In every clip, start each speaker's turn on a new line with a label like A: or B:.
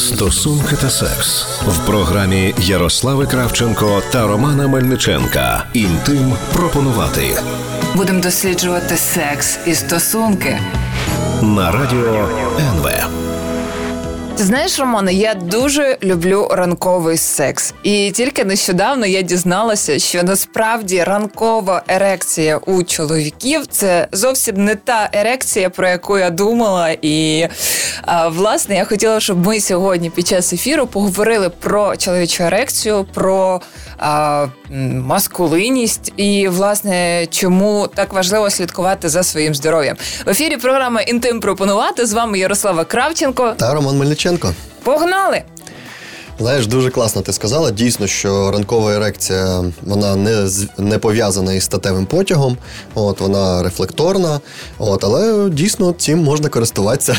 A: Стосунки та секс в програмі Ярослави Кравченко та Романа Мельниченка. Інтим пропонувати
B: Будемо досліджувати секс і стосунки.
A: на радіо НВ.
B: Ти знаєш, Романе, я дуже люблю ранковий секс, і тільки нещодавно я дізналася, що насправді ранкова ерекція у чоловіків це зовсім не та ерекція, про яку я думала. І а, власне я хотіла, щоб ми сьогодні під час ефіру поговорили про чоловічу ерекцію, про а, маскулинність і власне чому так важливо слідкувати за своїм здоров'ям. В ефірі програма Інтим пропонувати з вами Ярослава Кравченко.
C: Та Роман Мельниченко.
B: Погнали!
C: Знаєш, дуже класно ти сказала. Дійсно, що ранкова ерекція вона не не пов'язана із статевим потягом, от вона рефлекторна. От, але дійсно цим можна користуватися.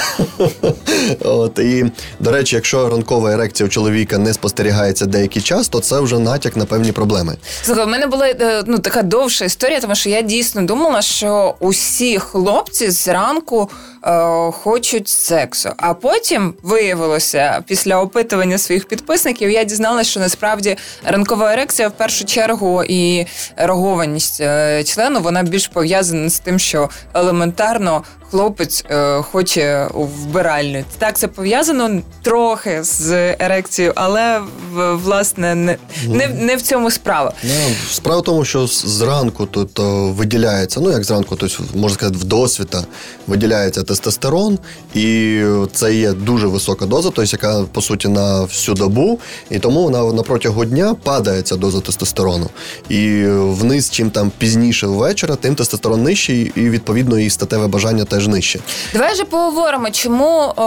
C: От, і, до речі, якщо ранкова ерекція у чоловіка не спостерігається деякий час, то це вже натяк на певні проблеми.
B: Слухай, в мене була е, ну така довша історія, тому що я дійсно думала, що усі хлопці зранку е, хочуть сексу. А потім виявилося після опитування своїх підписників, я дізналася, що насправді ранкова ерекція в першу чергу і рогованість е, члену вона більш пов'язана з тим, що елементарно. Хлопець е, хоче у вбиральню. Так, це пов'язано трохи з ерекцією, але в- власне не, не, не в цьому справа.
C: Ну, справа в тому, що зранку тут виділяється, ну як зранку, тобто, можна сказати, в досвіта виділяється тестостерон, і це є дуже висока доза, тобто, яка по суті на всю добу, і тому вона на протягу дня падає ця доза тестостерону. І вниз, чим там пізніше ввечора, тим тестостерон нижчий, і відповідно і статеве бажання теж нижче.
B: Давай же поговоримо, чому о,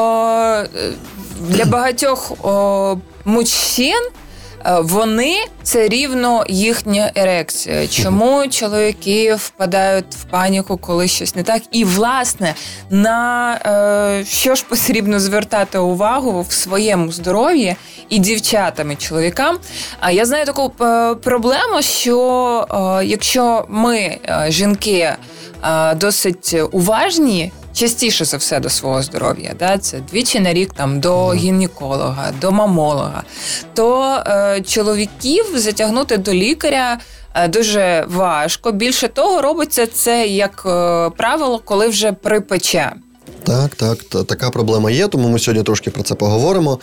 B: е, для багатьох о, мужчин е, вони це рівно їхня ерекція. Чому чоловіки впадають в паніку, коли щось не так? І власне на е, що ж потрібно звертати увагу в своєму здоров'ї і дівчатам, і чоловікам. А я знаю таку е, проблему, що е, якщо ми, е, жінки, е, досить уважні. Частіше за все до свого здоров'я, да? це двічі на рік там до гінеколога, до мамолога, то е, чоловіків затягнути до лікаря е, дуже важко. Більше того, робиться це як е, правило, коли вже припече.
C: Так, так, та- така проблема є, тому ми сьогодні трошки про це поговоримо.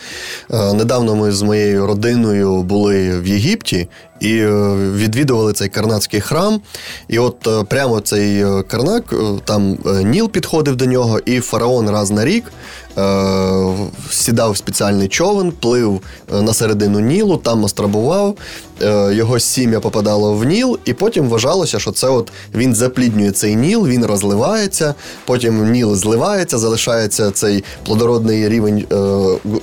C: Е, недавно ми з моєю родиною були в Єгипті і е, відвідували цей карнацький храм. І от е, прямо цей е, карнак, там Ніл підходив до нього, і фараон раз на рік сідав в спеціальний човен, плив на середину Нілу, там мастрабував, е, його сім'я попадало в Ніл, і потім вважалося, що це от він запліднює цей Ніл, він розливається, потім Ніл зливається, залишається цей плодородний рівень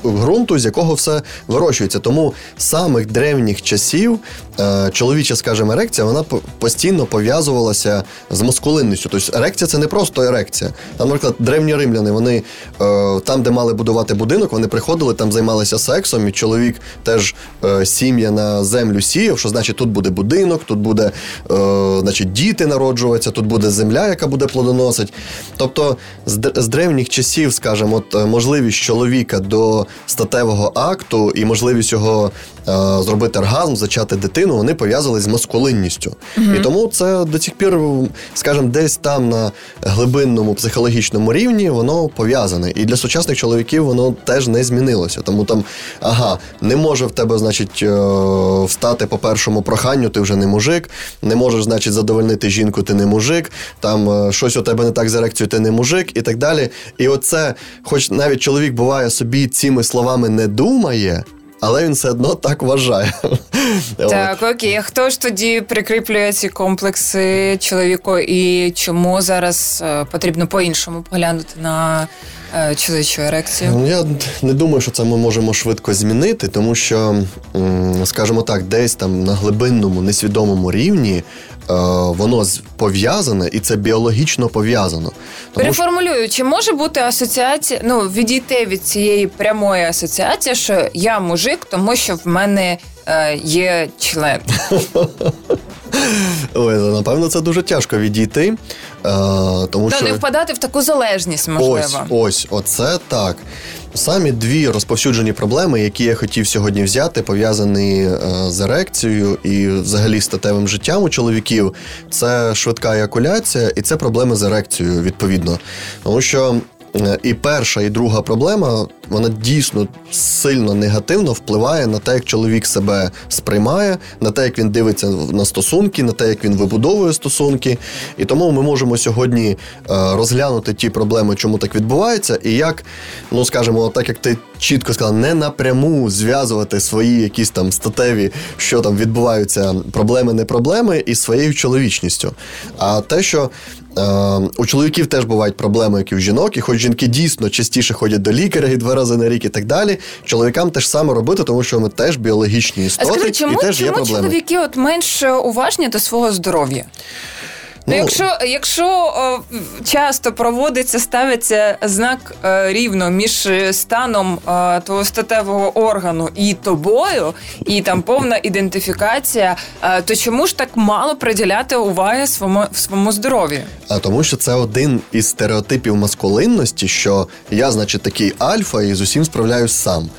C: ґрунту, з якого все вирощується. Тому з самих древніх часів чоловіча, скажімо, ерекція, вона постійно пов'язувалася з маскулинністю. Тобто ерекція це не просто ерекція. Там, наприклад, древні римляни, вони е, там, де мали будувати будинок, вони приходили, там займалися сексом, і чоловік теж е, сім'я на землю сіяв, що значить тут буде будинок, тут буде е, значить, діти народжуватися, тут буде земля, яка буде плодоносить. Тобто з, древніх часів, скажімо, от е, можливість чоловіка до статевого акту і можливість його е, зробити оргазм, зачати дитину, вони пов'язали з маскулинністю. І тому це до цих пір, скажімо, десь там на глибинному психологічному рівні воно пов'язане. І для сучасних чоловіків воно теж не змінилося. Тому там, ага, не може в тебе, значить, е, встати по першому проханню, ти вже не мужик, не можеш, значить, задовольнити жінку, ти не мужик, там е, щось у тебе не так з ерекцією, ти не мужик, і так далі. І оце, хоч навіть чоловік буває собі цими словами не думає. Але він все одно так вважає.
B: Так, окей. А хто ж тоді прикріплює ці комплекси чоловіку і чому зараз е, потрібно по-іншому поглянути на чоловічу ерекцію?
C: Ну, Я не думаю, що це ми можемо швидко змінити, тому що, скажімо так, десь там на глибинному, несвідомому рівні е, воно пов'язане і це біологічно пов'язано. Тому що
B: Переформулюю, чи може бути асоціація, ну відійти від цієї прямої асоціації, що я мужик, тому що в мене е, є член.
C: ой, напевно, це дуже тяжко відійти. Е, тому
B: Та
C: що
B: не впадати в таку залежність, можливо.
C: ось, оце так. самі дві розповсюджені проблеми, які я хотів сьогодні взяти, пов'язані е, з ерекцією і взагалі статевим життям у чоловіків, це швидка еякуляція і це проблеми з ерекцією, відповідно. Тому що і перша, і друга проблема вона дійсно сильно негативно впливає на те, як чоловік себе сприймає, на те, як він дивиться на стосунки, на те, як він вибудовує стосунки. І тому ми можемо сьогодні е, розглянути ті проблеми, чому так відбувається, і як, ну скажімо, так як ти чітко сказала, не напряму зв'язувати свої якісь там статеві, що там відбуваються, проблеми, не проблеми, із своєю чоловічністю. А те, що е, у чоловіків теж бувають проблеми, як і у жінок, і хоч жінки дійсно частіше ходять до лікаря і два рази на рік і так далі, чоловікам теж саме робити, тому що ми теж біологічні істоти,
B: а скажи, чому,
C: і теж
B: чому
C: є проблеми.
B: чоловіки от менш уважні до свого здоров'я? Ну, Якщо якщо о, часто проводиться, ставиться знак е, рівно між станом е, твого статевого органу і тобою, і там повна ідентифікація, е, то чому ж так мало приділяти уваги своєму своєму здоров'ю?
C: А тому, що це один із стереотипів маскулинності, що я, значить, такий альфа і з усім справляюсь сам.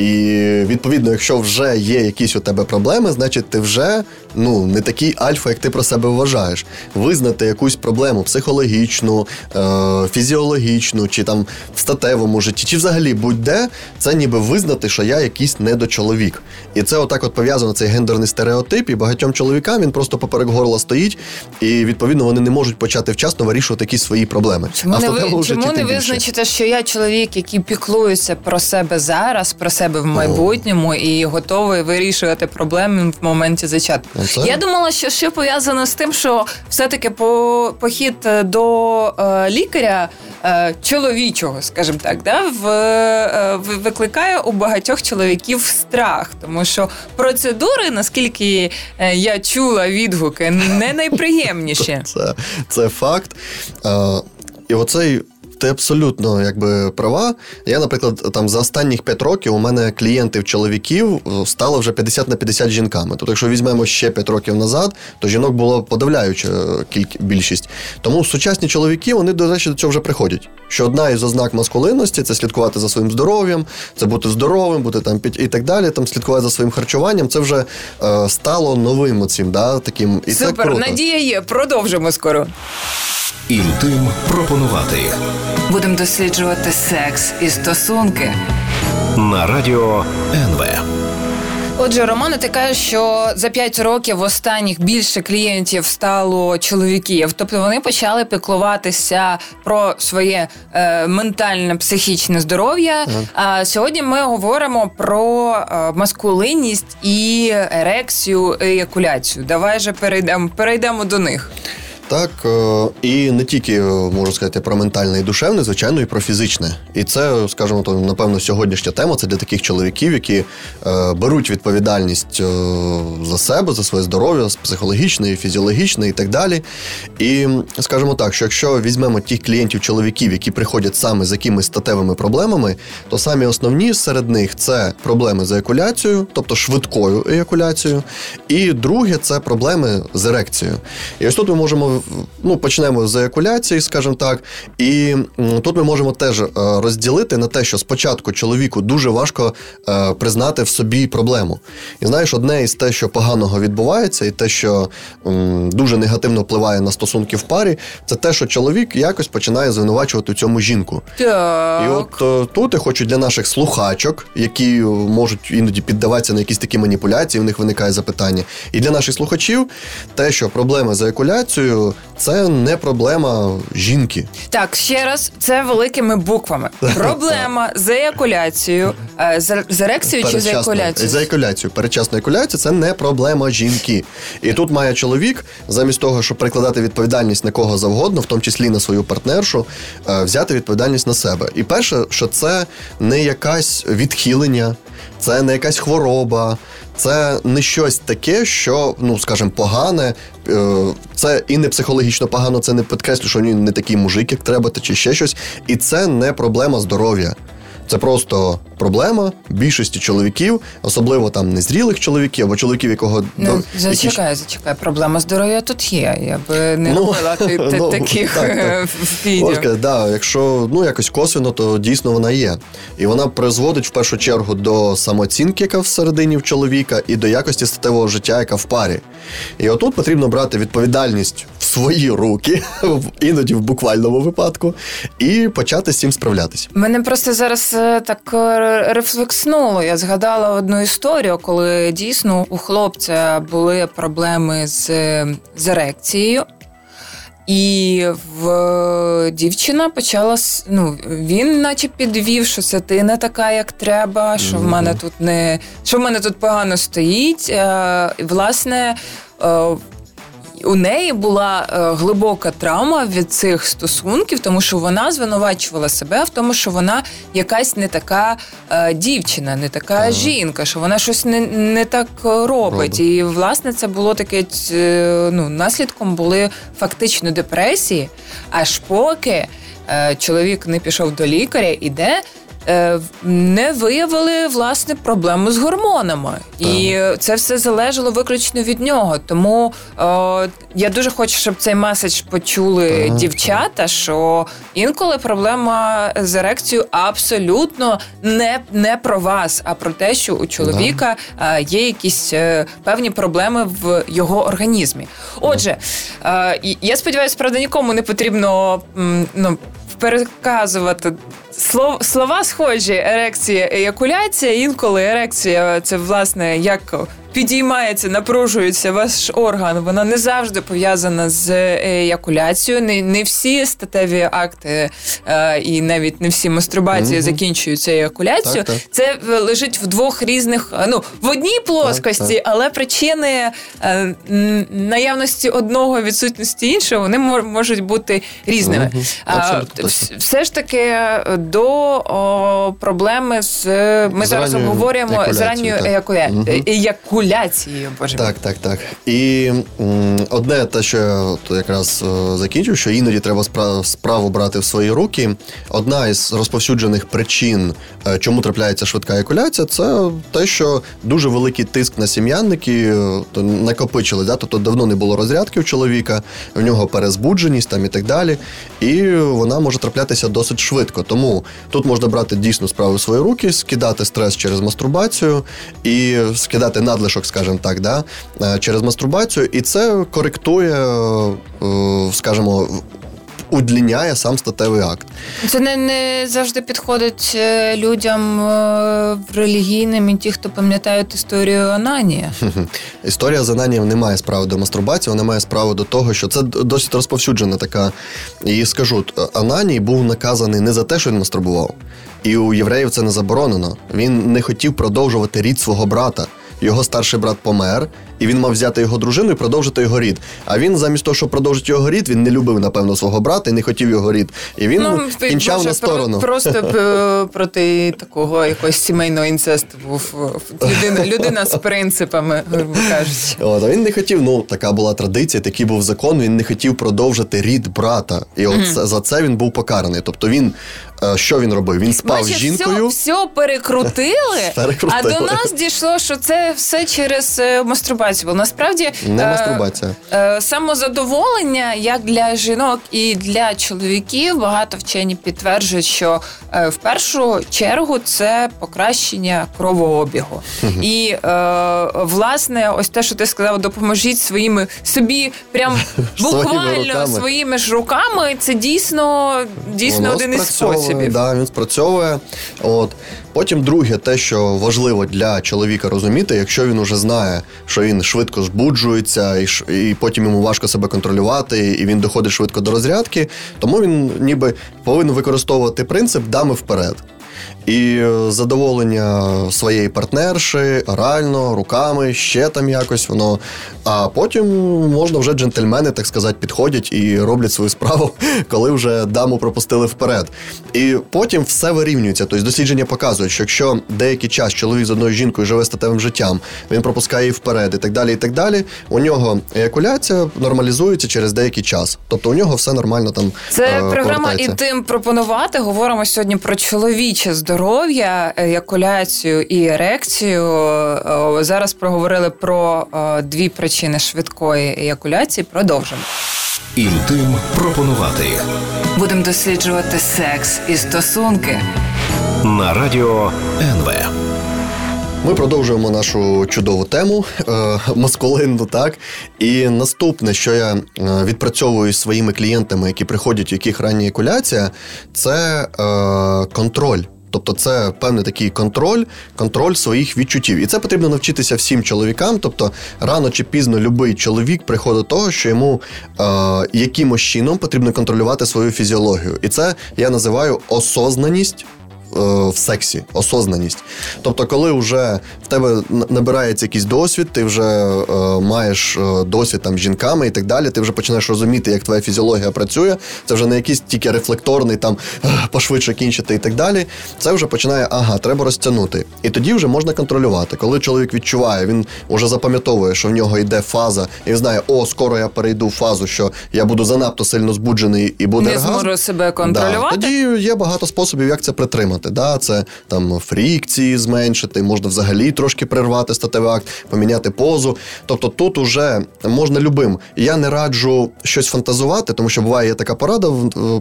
C: І відповідно, якщо вже є якісь у тебе проблеми, значить ти вже ну не такий альфа, як ти про себе вважаєш. Визнати якусь проблему психологічну, е- фізіологічну, чи там в статевому житті, чи взагалі будь-де, це ніби визнати, що я якийсь недочоловік. І це отак от пов'язано цей гендерний стереотип, і багатьом чоловікам він просто поперек горла стоїть, і відповідно вони не можуть почати вчасно вирішувати якісь свої проблеми.
B: Чому а не ви чому не визначите, що я чоловік, який піклується про себе зараз, про себе? Себе в майбутньому і готовий вирішувати проблеми в моменті зачатку. Оце? Я думала, що ще пов'язано з тим, що все-таки по похід е, до е, лікаря е, чоловічого, скажімо так, да, в, е, викликає у багатьох чоловіків страх, тому що процедури, наскільки е, я чула відгуки, не найприємніші.
C: Це, Це факт. Е, і оцей ти абсолютно якби права. Я, наприклад, там за останніх 5 років у мене клієнтів чоловіків е, стало вже 50 на 50 жінками. Тобто, якщо візьмемо ще 5 років назад, то жінок було подавляюча е, кількість більшість. Тому сучасні чоловіки вони до речі до цього вже приходять. Що одна із ознак маскулинності це слідкувати за своїм здоров'ям, це бути здоровим, бути там і так далі. Там слідкувати за своїм харчуванням. Це вже е, стало новим оцим, да, таким і
B: Супер,
C: це круто.
B: надія є. Продовжимо скоро.
A: Інтим пропонувати.
B: Будемо досліджувати секс і стосунки
A: на радіо НВ.
B: Отже, Романе, ти кажеш, що за 5 років останніх більше клієнтів стало чоловіків, тобто вони почали піклуватися про своє е, ментальне психічне здоров'я. Mm. А сьогодні ми говоримо про е, маскулинність і ерекцію, еякуляцію. Давай же перейдемо перейдемо до них.
C: Так, е, і не тільки е, можу сказати про ментальне і душевне, звичайно, і про фізичне. І це, скажімо, то напевно, сьогоднішня тема це для таких чоловіків, які е, беруть відповідальність за себе, за своє здоров'я, психологічне, фізіологічне і так далі. І скажімо так, що якщо візьмемо тих клієнтів-чоловіків, які приходять саме з якимись статевими проблемами, то самі основні серед них це проблеми з еякуляцією, тобто швидкою еякуляцією. І друге це проблеми з ерекцією. І ось тут ми можемо ну, почнемо з еякуляції, скажімо так. І тут ми можемо теж е, розділити на те, що спочатку чоловіку дуже важко е, признати в собі проблему. І знаєш, одне із те, що поганого відбувається, і те, що дуже негативно впливає на стосунки в парі, це те, що чоловік якось починає звинувачувати у цьому жінку.
B: Так.
C: І от е, тут я хочу для наших слухачок, які можуть іноді піддаватися на якісь такі маніпуляції, у них виникає запитання. І для наших слухачів те, що проблеми з еякуляцією це не проблема жінки.
B: Так, ще раз, це великими буквами. Проблема з еякуляцією, е, з ерекцією чи з еякуляцією?
C: З еякуляцією. Передчасна екуляція це не проблема жінки. І тут має чоловік, замість того, щоб прикладати відповідальність на кого завгодно, в тому числі на свою партнершу, е, взяти відповідальність на себе. І перше, що це не якась відхилення, це не якась хвороба, це не щось таке, що, ну скажімо, погане. Е, це і не психологічно погано, це не підкреслю, що він не такий мужик, як треба, чи ще щось. І це не проблема здоров'я. Це просто проблема більшості чоловіків, особливо там незрілих чоловіків або чоловіків, якого
B: Ну,
C: до-
B: зачекай, зачекай. Проблема здоров'я тут є. Я би не
C: Ну,
B: робила ти- ти-
C: ну,
B: таких
C: так, так.
B: відео.
C: Можна да, якщо ну якось косвенно, то дійсно вона є. І вона призводить в першу чергу до самооцінки, яка всередині в чоловіка, і до якості статевого життя, яка в парі. І отут потрібно брати відповідальність в свої руки, іноді в буквальному випадку, і почати з цим справлятися.
B: Мене просто зараз е, так е, рефлекснуло. Я згадала одну історію, коли дійсно у хлопця були проблеми з, з ерекцією. І в дівчина почала ну, він наче підвів, що це ти не така, як треба, що в мене тут не що в мене тут погано стоїть. Е, власне, е, у неї була е, глибока травма від цих стосунків, тому що вона звинувачувала себе в тому, що вона якась не така е, дівчина, не така
C: Так.
B: жінка, що вона щось не, не так робить.
C: Робить.
B: І власне це було таке е, ну, наслідком були фактично депресії, аж поки чоловік не пішов до лікаря і де. е, Не виявили власне проблему з гормонами, і це все залежало виключно від нього. Тому е, я дуже хочу, щоб цей меседж почули
C: Так.
B: дівчата, що інколи проблема з ерекцією абсолютно не, не про вас, а про те, що у чоловіка е, є якісь е, певні проблеми в його організмі. Отже, е, я сподіваюся, правда, нікому не потрібно ну, переказувати. Слов, слова схожі, ерекція, еякуляція. Інколи ерекція це власне як підіймається, напружується ваш орган. Вона не завжди пов'язана з еякуляцією. Не, не всі статеві акти е, і навіть не всі мастурбації
C: Мгм.
B: закінчуються еякуляцією.
C: Так, так.
B: Це е, лежить в двох різних, е, ну в одній плоскості,
C: так.
B: але причини е, наявності одного відсутності іншого вони можуть бути різними.
C: Мгм.
B: А, все ж таки е, до о, проблеми з ми
C: З
B: зараз обговорюємо з ранньою
C: еякуляцією,
B: еякуляцією. Боже.
C: Так, так, так. І одне те, що я якраз е, закінчив, що іноді треба спра- справу брати в свої руки. Одна із розповсюджених причин, е, чому трапляється швидка еякуляція, це те, що дуже великий тиск на сім'янники е, накопичили. Да? Тобто давно не було розрядки у чоловіка, в нього перезбудженість там і так далі. І вона може траплятися досить швидко. Тому тут можна брати дійсно справу в свої руки, скидати стрес через мастурбацію і скидати надлишок, скажімо так, да, е, через мастурбацію, і це коректує, е, скажімо, удліняє сам статевий акт.
B: Це не, не завжди підходить е, людям релігійним і ті, хто пам'ятають історію Ананія.
C: Історія з Ананієм не має справи до мастурбації, вона має справу до того, що це досить розповсюджена така. І скажу, Ананій був наказаний не за те, що він мастурбував. І у євреїв це не заборонено. Він не хотів продовжувати рід свого брата. Його старший брат помер, і він мав взяти його дружину і продовжити його рід. А він, замість того, щоб продовжити його рід, він не любив, напевно, свого брата і не хотів його рід. І він кінчав
B: може,
C: на сторону.
B: про- Просто е, проти такого якогось сімейного інцесту був е, людина, людина з принципами, грубо кажучи.
C: От, а він не хотів, ну така була традиція, такий був закон. Він не хотів продовжити рід брата. І от це- за це він був покараний. Тобто він е, що він робив? Він спав з
B: Бачиш,
C: жінкою.
B: все, все перекрутили,
C: Перекрутили.
B: а до нас дійшло, що це все через е, мастурбацію. Бо насправді
C: Не
B: е,
C: мастурбація.
B: Е, Самозадоволення як для жінок і для чоловіків багато вчені підтверджують, що е, в першу чергу це покращення кровообігу. І е, власне, ось те, що ти сказав, допоможіть своїми собі, прям буквально
C: руками.
B: своїми ж руками. Це дійсно дійсно
C: Воно
B: один із
C: спрацьовує,
B: способів.
C: Да, він спрацьовує. От. Потім друге, те, що важливо для чоловіка розуміти, якщо він уже знає, що він швидко збуджується, і, ш- і потім йому важко себе контролювати, і він доходить швидко до розрядки, тому він ніби повинен використовувати принцип дами вперед. І е, задоволення своєї партнерши, орально, руками, ще там якось воно. А потім можна вже джентльмени, так сказати, підходять і роблять свою справу, коли вже даму пропустили вперед. І потім все вирівнюється. Тобто дослідження показують, що якщо деякий час чоловік з одною жінкою живе статевим життям, він пропускає її вперед і так далі, і так далі. У нього еякуляція нормалізується через деякий час. Тобто у нього все нормально там.
B: Це
C: е,
B: програма і тим пропонувати. Говоримо сьогодні про чоловіче здоров'я. Здоров'я, еякуляцію і ерекцію. Зараз проговорили про дві причини швидкої еякуляції. Продовжимо.
A: Інтим пропонувати.
B: Будемо досліджувати секс і стосунки
A: на радіо НВ.
C: Ми продовжуємо нашу чудову тему е, маскулинну, так. І наступне, що я е, відпрацьовую зі своїми клієнтами, які приходять, у яких рання екуляція, це е, контроль. Тобто це певний такий контроль, контроль своїх відчуттів. І це потрібно навчитися всім чоловікам. Тобто, рано чи пізно будь-який чоловік приходить до того, що йому е, якимось чином потрібно контролювати свою фізіологію. І це я називаю осознаність в сексі, осознаність. Тобто, коли вже в тебе набирається якийсь досвід, ти вже е, маєш е, досвід там з жінками і так далі, ти вже починаєш розуміти, як твоя фізіологія працює. Це вже не якийсь тільки рефлекторний, там пошвидше кінчити і так далі. Це вже починає, ага, треба розтягнути. І тоді вже можна контролювати. Коли чоловік відчуває, він вже запам'ятовує, що в нього йде фаза, і він знає, о, скоро я перейду в фазу, що я буду занадто сильно збуджений і буде.
B: Не зможу себе контролювати.
C: Да. Тоді є багато способів, як це притримати отримати. Да? Це там фрікції зменшити, можна взагалі трошки прервати статевий акт, поміняти позу. Тобто тут уже можна любим. Я не раджу щось фантазувати, тому що буває є така порада,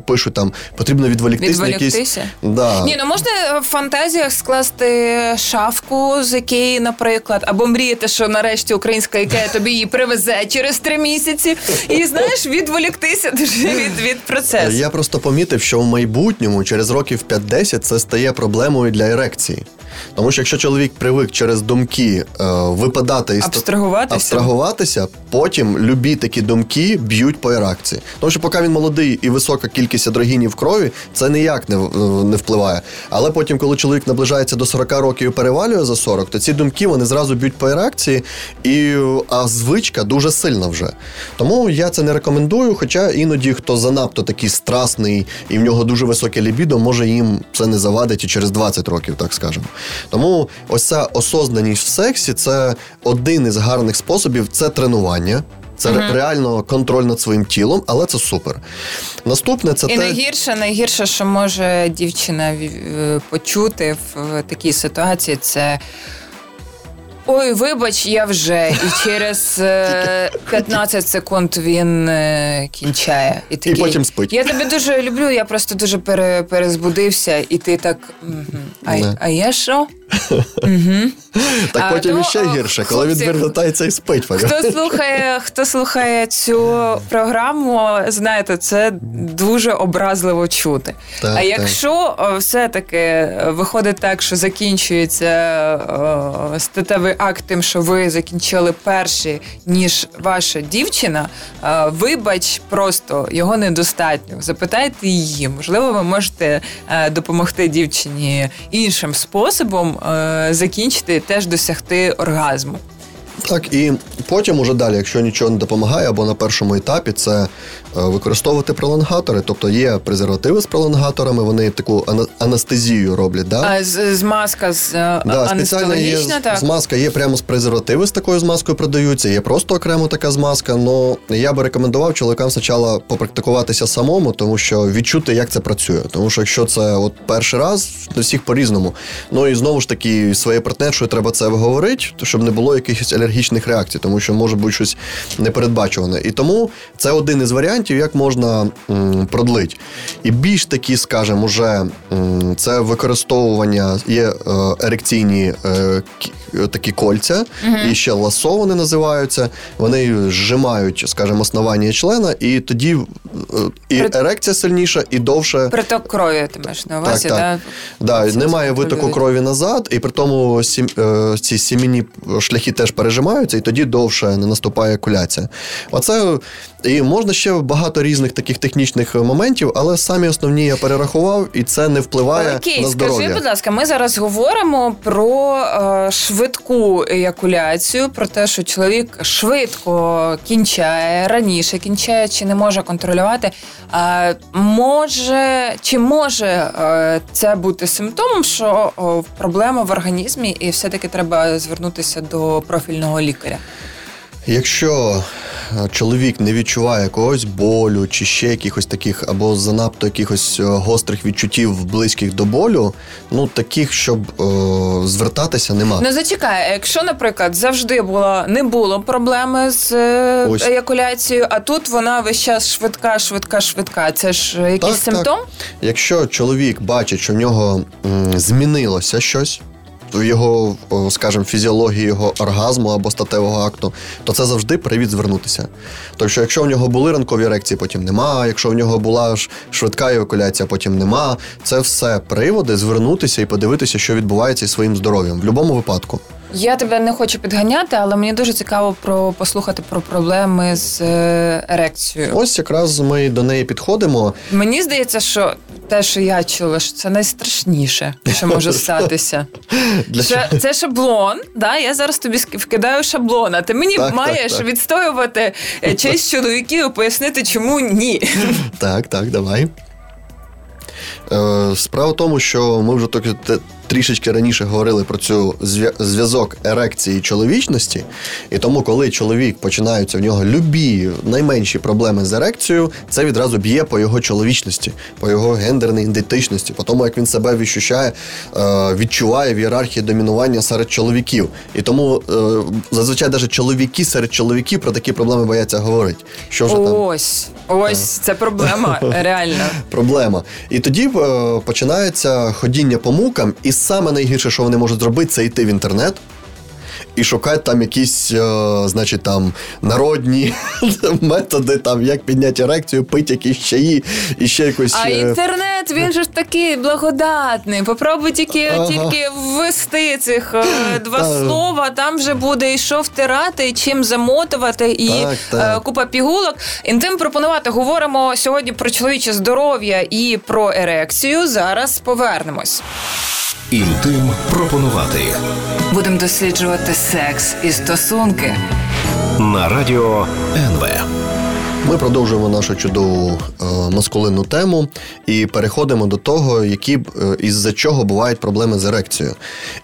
C: пишуть там потрібно відволіктись на якісь...
B: Да. Ні, ну можна в фантазіях скласти шафку з Ікеї, наприклад, або мріяти, що нарешті українська ікея тобі її привезе через три місяці, і знаєш, відволіктися дуже від, від процесу.
C: Я просто помітив, що в майбутньому через років 5-10 це стає проблемою для ерекції. Тому що якщо чоловік привик через думки е, випадати і
B: абстрагуватися.
C: абстрагуватися, потім любі такі думки б'ють по ерекції. Тому що поки він молодий і висока кількість адрогінів в крові, це ніяк не не впливає. Але потім, коли чоловік наближається до 40 років і перевалює за 40, то ці думки вони зразу б'ють по ерекції, і а звичка дуже сильна вже. Тому я це не рекомендую. Хоча іноді хто занадто такий страсний і в нього дуже високе лібідо, може їм це не завадить і через 20 років, так скажемо. Тому ось ця осознаність в сексі це один із гарних способів це тренування. Це uh реально контроль над своїм тілом, але це супер. Наступне це
B: і
C: те...
B: найгірше, найгірше, що може дівчина почути в такій ситуації, це Ой, вибач, я вже. І через 15 е, секунд він е, кінчає.
C: І такий, і потім спить.
B: Я тебе дуже люблю, я просто дуже пере, перезбудився, і ти так. А, а я що?
C: Угу. Так а, потім тому, іще гірше, коли хлопці, він вертається і спить.
B: Хто слухає хто слухає цю програму, знаєте, це дуже образливо чути. Так, а якщо так. все-таки виходить так, що закінчується статевий акт тим, що ви закінчили перший, ніж ваша дівчина, вибач, просто його недостатньо. Запитайте її, можливо, ви можете е, допомогти дівчині іншим способом. Е, закінчити, теж досягти оргазму.
C: Так, і потім уже далі, якщо нічого не допомагає, або на першому етапі це використовувати пролонгатори, тобто є презервативи з пролонгаторами, вони таку анестезію роблять. Да?
B: А змазка з е, да, спеціальна є так?
C: змазка є прямо з презервативи з такою змазкою продаються, є просто окремо така змазка. Ну я би рекомендував чоловікам спочатку попрактикуватися самому, тому що відчути, як це працює. Тому що якщо це от перший раз, то всіх по-різному. Ну і знову ж таки, своєю партнершою треба це обговорити, щоб не було якихось алергічних реакцій, тому що може бути щось непередбачуване. І тому це один із варіантів варіантів, як можна м, продлити. І більш такі, скажімо, уже м, це використовування є е, ерекційні е, такі кольця, угу. і ще ласо вони називаються. Вони зжимають, скажімо, основання члена, і тоді е, і При... ерекція сильніша, і довше.
B: Приток крові ти маєш на увазі,
C: так? так. Да? Да, Немає витоку крові назад, і при тому сім, е, ці сім'яні шляхи теж пережимаються, і тоді довше не наступає куляція. Оце і можна ще багато різних таких технічних моментів, але самі основні я перерахував, і це не впливає
B: Окей,
C: на здоров'я.
B: Скажи, будь ласка, ми зараз говоримо про е, швидку еякуляцію, про те, що чоловік швидко кінчає, раніше кінчає, чи не може контролювати. А може чи може е, це бути симптомом, що проблема в організмі, і все таки треба звернутися до профільного лікаря?
C: Якщо е, чоловік не відчуває якогось болю чи ще якихось таких, або занадто якихось е, гострих відчуттів близьких до болю, ну таких, щоб е, звертатися, нема.
B: Ну зачекай, якщо, наприклад, завжди було не було проблеми з е,
C: Ось.
B: еякуляцією, а тут вона весь час швидка, швидка, швидка. Це ж якийсь
C: Так,
B: симптом?
C: Якщо чоловік бачить, що в нього м, змінилося щось. В його, скажімо, фізіології його оргазму або статевого акту, то це завжди привід звернутися. Тобто, що якщо в нього були ранкові ерекції, потім нема. Якщо в нього була ж швидка евакуляція, потім нема. Це все приводи звернутися і подивитися, що відбувається із своїм здоров'ям в будь-якому випадку.
B: Я тебе не хочу підганяти, але мені дуже цікаво про послухати про проблеми з е, ерекцією.
C: Ось якраз ми до неї підходимо.
B: Мені здається, що те, що я чула, що це найстрашніше, що може статися. Це, це шаблон. Да? Я зараз тобі вкидаю шаблон, а ти мені
C: Так, так,
B: маєш
C: так.
B: відстоювати е, честь чоловіків і пояснити, чому ні.
C: Так, так, давай. Е, справа в тому, що ми вже трішечки раніше говорили про цю зв'язок ерекції і чоловічності. І тому, коли чоловік починаються в нього любі найменші проблеми з ерекцією, це відразу б'є по його чоловічності, по його гендерній ідентичності, по тому, як він себе відчуває, е, відчуває в ієрархії домінування серед чоловіків. І тому е, зазвичай навіть чоловіки серед чоловіків про такі проблеми бояться говорити. Що вже там
B: Ось, ось це проблема реальна.
C: проблема. І тоді е, починається ходіння по мукам, і саме найгірше, що вони можуть зробити, це йти в інтернет. І шукати там якісь, е, значить, там народні методи, там як підняти ерекцію, пити якісь чаї і ще якось.
B: А
C: е,
B: інтернет він же ж такий благодатний. Попробуй тільки,
C: Ага.
B: тільки ввести цих е, два
C: Так.
B: слова. Там вже буде і що втирати, і чим замотувати, і
C: Так, так.
B: е, купа пігулок. Інтим пропонувати. Говоримо сьогодні про чоловіче здоров'я і про ерекцію. Зараз повернемось.
A: Інтим пропонувати
B: Будемо досліджувати секс і стосунки.
A: на радіо НВ.
C: Ми продовжуємо нашу чудову е, маскулинну тему і переходимо до того, які е, із-за чого бувають проблеми з ерекцією.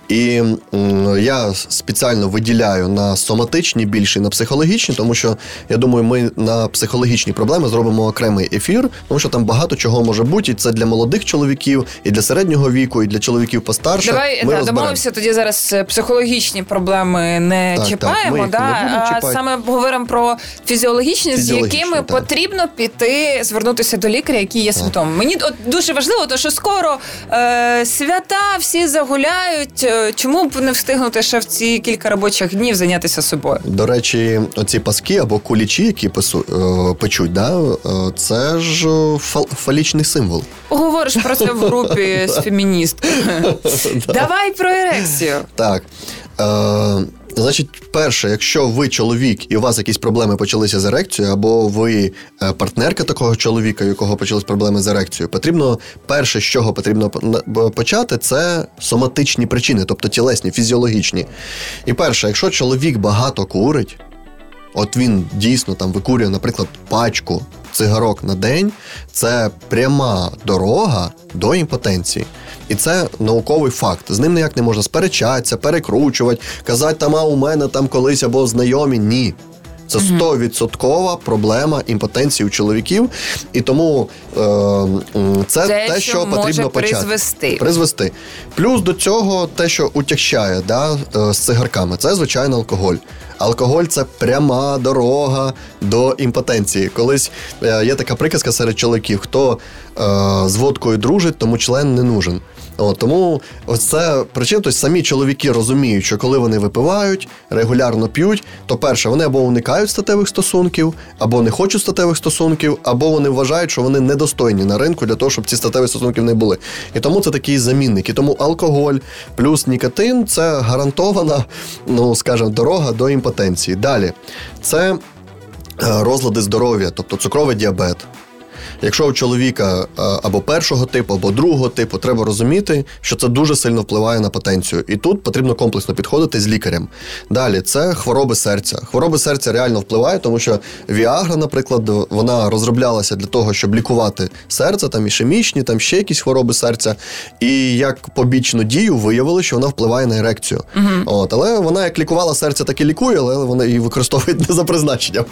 C: І м, я спеціально виділяю на соматичні більше на психологічні, тому що я думаю, ми на психологічні проблеми зробимо окремий ефір, тому що там багато чого може бути, і це для молодих чоловіків, і для середнього віку, і для чоловіків постарше.
B: Давай
C: ми
B: да, домовимося тоді зараз е, психологічні проблеми не
C: Так, так,
B: чіпаємо,
C: ми їх
B: да,
C: не будемо
B: а
C: чіпати.
B: саме говоримо про фізіологічні, з
C: Фізіологічні,
B: якими
C: так.
B: потрібно піти звернутися до лікаря, які є симптоми. Мені от дуже важливо, то що скоро е, свята всі загуляють. Е, Чому б не встигнути ще в ці кілька робочих днів зайнятися собою?
C: До речі, оці паски або кулічі, які пису, е, печуть, да, е, це ж е, фал, фалічний символ.
B: Поговориш про це в групі з феміністками. Давай про ерекцію.
C: Так. Е, значить, перше, якщо ви чоловік і у вас якісь проблеми почалися з ерекцією, або ви е, партнерка такого чоловіка, у якого почались проблеми з ерекцією, потрібно перше, з чого потрібно почати, це соматичні причини, тобто тілесні, фізіологічні. І перше, якщо чоловік багато курить, от він дійсно там викурює, наприклад, пачку цигарок на день, це пряма дорога до імпотенції. І це науковий факт. З ним ніяк не можна сперечатися, перекручувати, казати там, а у мене там колись або знайомі. Ні. Це стовідсоткова проблема імпотенції у чоловіків, і тому е, це
B: Те,
C: те,
B: що
C: що,
B: може
C: потрібно почати.
B: призвести.
C: Призвести. Плюс до цього те, що утягчає да, е, з цигарками, це звичайно алкоголь. Алкоголь це пряма дорога до імпотенції. Колись е, є така приказка серед чоловіків: хто е, з водкою дружить, тому член не нужен. От, тому це причина, тобто самі чоловіки розуміють, що коли вони випивають, регулярно п'ють, то перше, вони або уникають статевих стосунків, або не хочуть статевих стосунків, або вони вважають, що вони недостойні на ринку для того, щоб ці статеві стосунки не були. І тому це такий замінник. І тому алкоголь плюс нікотин це гарантована, ну скажімо, дорога до імпотенції. Далі це е, розлади здоров'я, тобто цукровий діабет. Якщо у чоловіка е, або першого типу, або другого типу, треба розуміти, що це дуже сильно впливає на потенцію. І тут потрібно комплексно підходити з лікарем. Далі це хвороби серця. Хвороби серця реально впливають, тому що Віагра, наприклад, вона розроблялася для того, щоб лікувати серце, там ішемічні, там ще якісь хвороби серця. І як побічну дію виявили, що вона впливає на ерекцію. От, але вона як лікувала серце, так і лікує, але вона її використовує не за призначенням.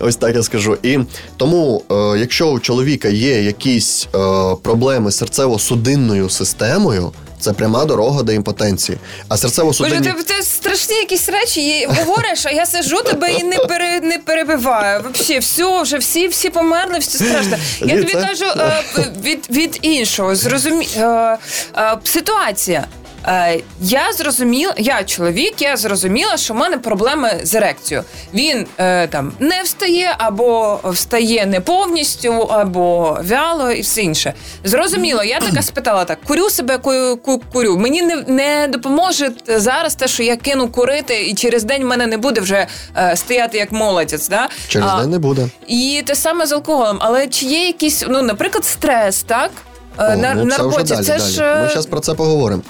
C: Ось так я скажу. І тому, е, якщо у чоловіка є якісь е, проблеми з серцево-судинною системою, це пряма дорога до імпотенції. А серцево-судинні...
B: ти, ти страшні якісь речі говориш, а я сиджу тебе і не пере, не перебиваю. Вообще, все, вже всі, всі померли, все страшно. Я тобі кажу е, від, від іншого. Зрозумі... Е, е, ситуація. Е, я зрозуміла, я чоловік, я зрозуміла, що в мене проблеми з ерекцією. Він е, там не встає, або встає не повністю, або вяло, і все інше. Зрозуміло, я така спитала так: курю себе, ку- ку- курю. Мені не, не допоможе зараз те, що я кину курити, і через день в мене не буде вже е, стояти як молодець. Да?
C: Через
B: А,
C: день не буде.
B: і те саме з алкоголем. Але чи є якийсь, ну, наприклад, стрес, так? Е,
C: О,
B: на,
C: ну,
B: на
C: це
B: роботі.
C: вже далі,
B: це
C: далі.
B: ж е,
C: Ми зараз про це поговоримо.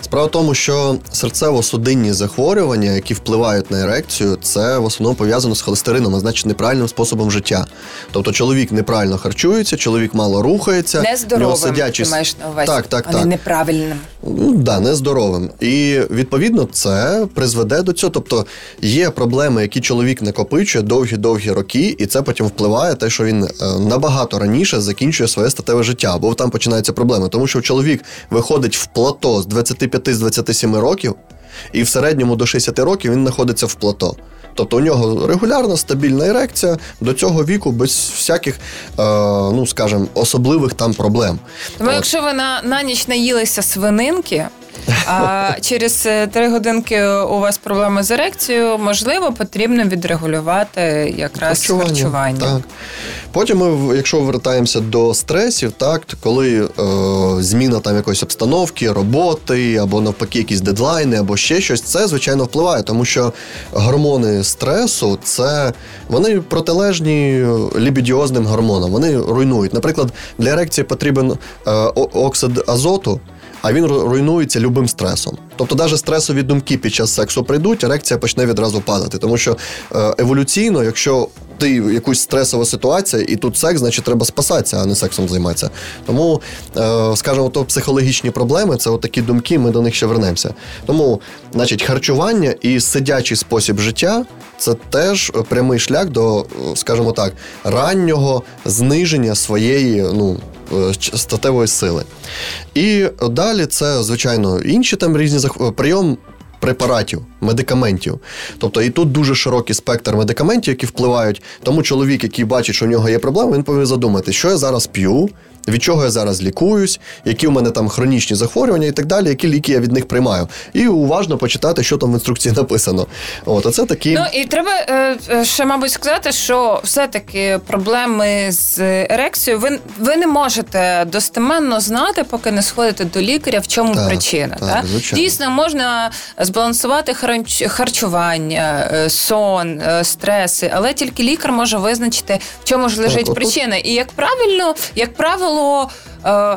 C: Справа в тому, що серцево-судинні захворювання, які впливають на ерекцію, це в основному пов'язано з холестерином, а значить неправильним способом життя. Тобто чоловік неправильно харчується, чоловік мало рухається,
B: нездоровим,
C: сидячий
B: ти маєш на увазі,
C: Так, так,
B: а не
C: так.
B: неправильним.
C: Ну, да, нездоровим. І відповідно це призведе до цього. Тобто є проблеми, які чоловік накопичує довгі-довгі роки, і це потім впливає те, що він е, набагато раніше закінчує своє статеве життя, бо там починаються проблеми. Тому що чоловік виходить в плато з 25-27 років, і в середньому до 60 років він знаходиться в плато. Тобто у нього регулярна стабільна ерекція до цього віку без всяких, е, ну скажімо, особливих там проблем.
B: Тому
C: От.
B: якщо ви на, на ніч наїлися свининки, а через е, три годинки у вас проблеми з ерекцією, можливо, потрібно відрегулювати якраз харчування.
C: Так. Потім ми, якщо вертаємося до стресів, так, коли е, зміна там якоїсь обстановки, роботи, або навпаки, якісь дедлайни, або ще щось, це звичайно впливає, тому що гормони стресу це вони протилежні лібідіозним гормонам, вони руйнують. Наприклад, для ерекції потрібен е, оксид азоту. А він ру- руйнується любим стресом. Тобто, навіть стресові думки під час сексу прийдуть, ерекція почне відразу падати. Тому що е, еволюційно, якщо ти якусь стресова ситуація, і тут секс, значить треба спасатися, а не сексом займатися. Тому, е, скажімо, то психологічні проблеми це такі думки, ми до них ще вернемося. Тому, значить, харчування і сидячий спосіб життя це теж прямий шлях до, скажімо так, раннього зниження своєї ну, е, статевої сили. І далі це, звичайно, інші там різні. Прийом препаратів, медикаментів. Тобто і тут дуже широкий спектр медикаментів, які впливають. Тому чоловік, який бачить, що у нього є проблеми, він повинен задумати, що я зараз п'ю, від чого я зараз лікуюсь, які в мене там хронічні захворювання і так далі, які ліки я від них приймаю. І уважно почитати, що там в інструкції написано. От, оце такі.
B: Ну і треба е, е, ще, мабуть, сказати, що все-таки проблеми з ерекцією ви, ви не можете достеменно знати, поки не сходите до лікаря, в чому
C: Так,
B: причина.
C: так,
B: Так. Дійсно, можна збалансувати харанч- харчування, е, сон, е, стреси, але тільки лікар може визначити, в чому ж лежить
C: так,
B: причина. І як правильно, як правило. Е,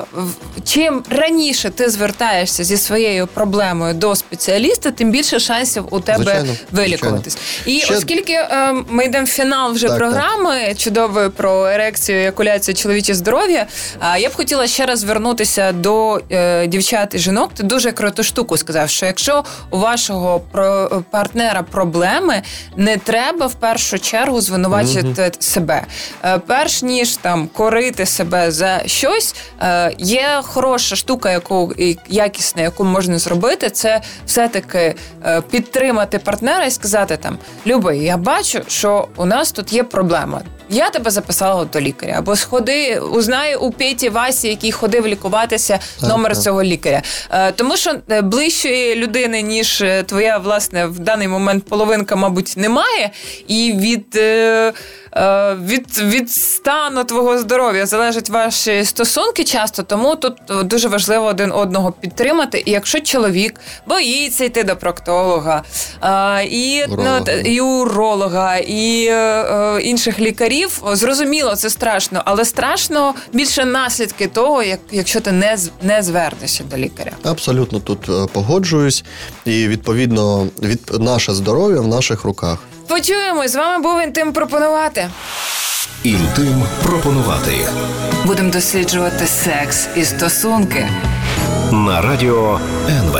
B: Чим раніше ти звертаєшся зі своєю проблемою до спеціаліста, тим більше шансів у тебе
C: Звичайно,
B: вилікуватись. І
C: Ще-
B: оскільки е, ми йдемо в фінал вже
C: Так,
B: програми чудової про ерекцію, екуляцію, чоловіче здоров'я, а я б хотіла ще раз звернутися до е, дівчат і жінок. Ти дуже круту штуку сказав, що якщо у вашого про, партнера проблеми, не треба в першу чергу звинувачити себе. Е, перш ніж там корити себе за щось, е, є хороша штука, яку і якісна, яку можна зробити, це все-таки е, підтримати партнера і сказати там: Любий, я бачу, що у нас тут є проблема. Я тебе записала до лікаря, або сходи, узнай у Петі Васі, який ходив лікуватися, номер
C: так.
B: цього лікаря. Е, тому що е, ближчої людини, ніж е, твоя власне в даний момент половинка, мабуть, немає. І від, е, е, від, від стану твого здоров'я залежать ваші стосунки часто, тому тут е, дуже важливо один одного підтримати. І якщо чоловік боїться йти до проктолога, е, і,
C: Уролога.
B: і уролога, і е, е, інших лікарів. Зрозуміло, це страшно, але страшно більше наслідки того, як якщо ти не не звернешся до лікаря.
C: Абсолютно тут е, погоджуюсь, і відповідно від наше здоров'я в наших руках.
B: Почуємо з вами був інтим пропонувати.
A: Інтим пропонувати
B: Будемо досліджувати секс і стосунки.
A: на радіо НВ.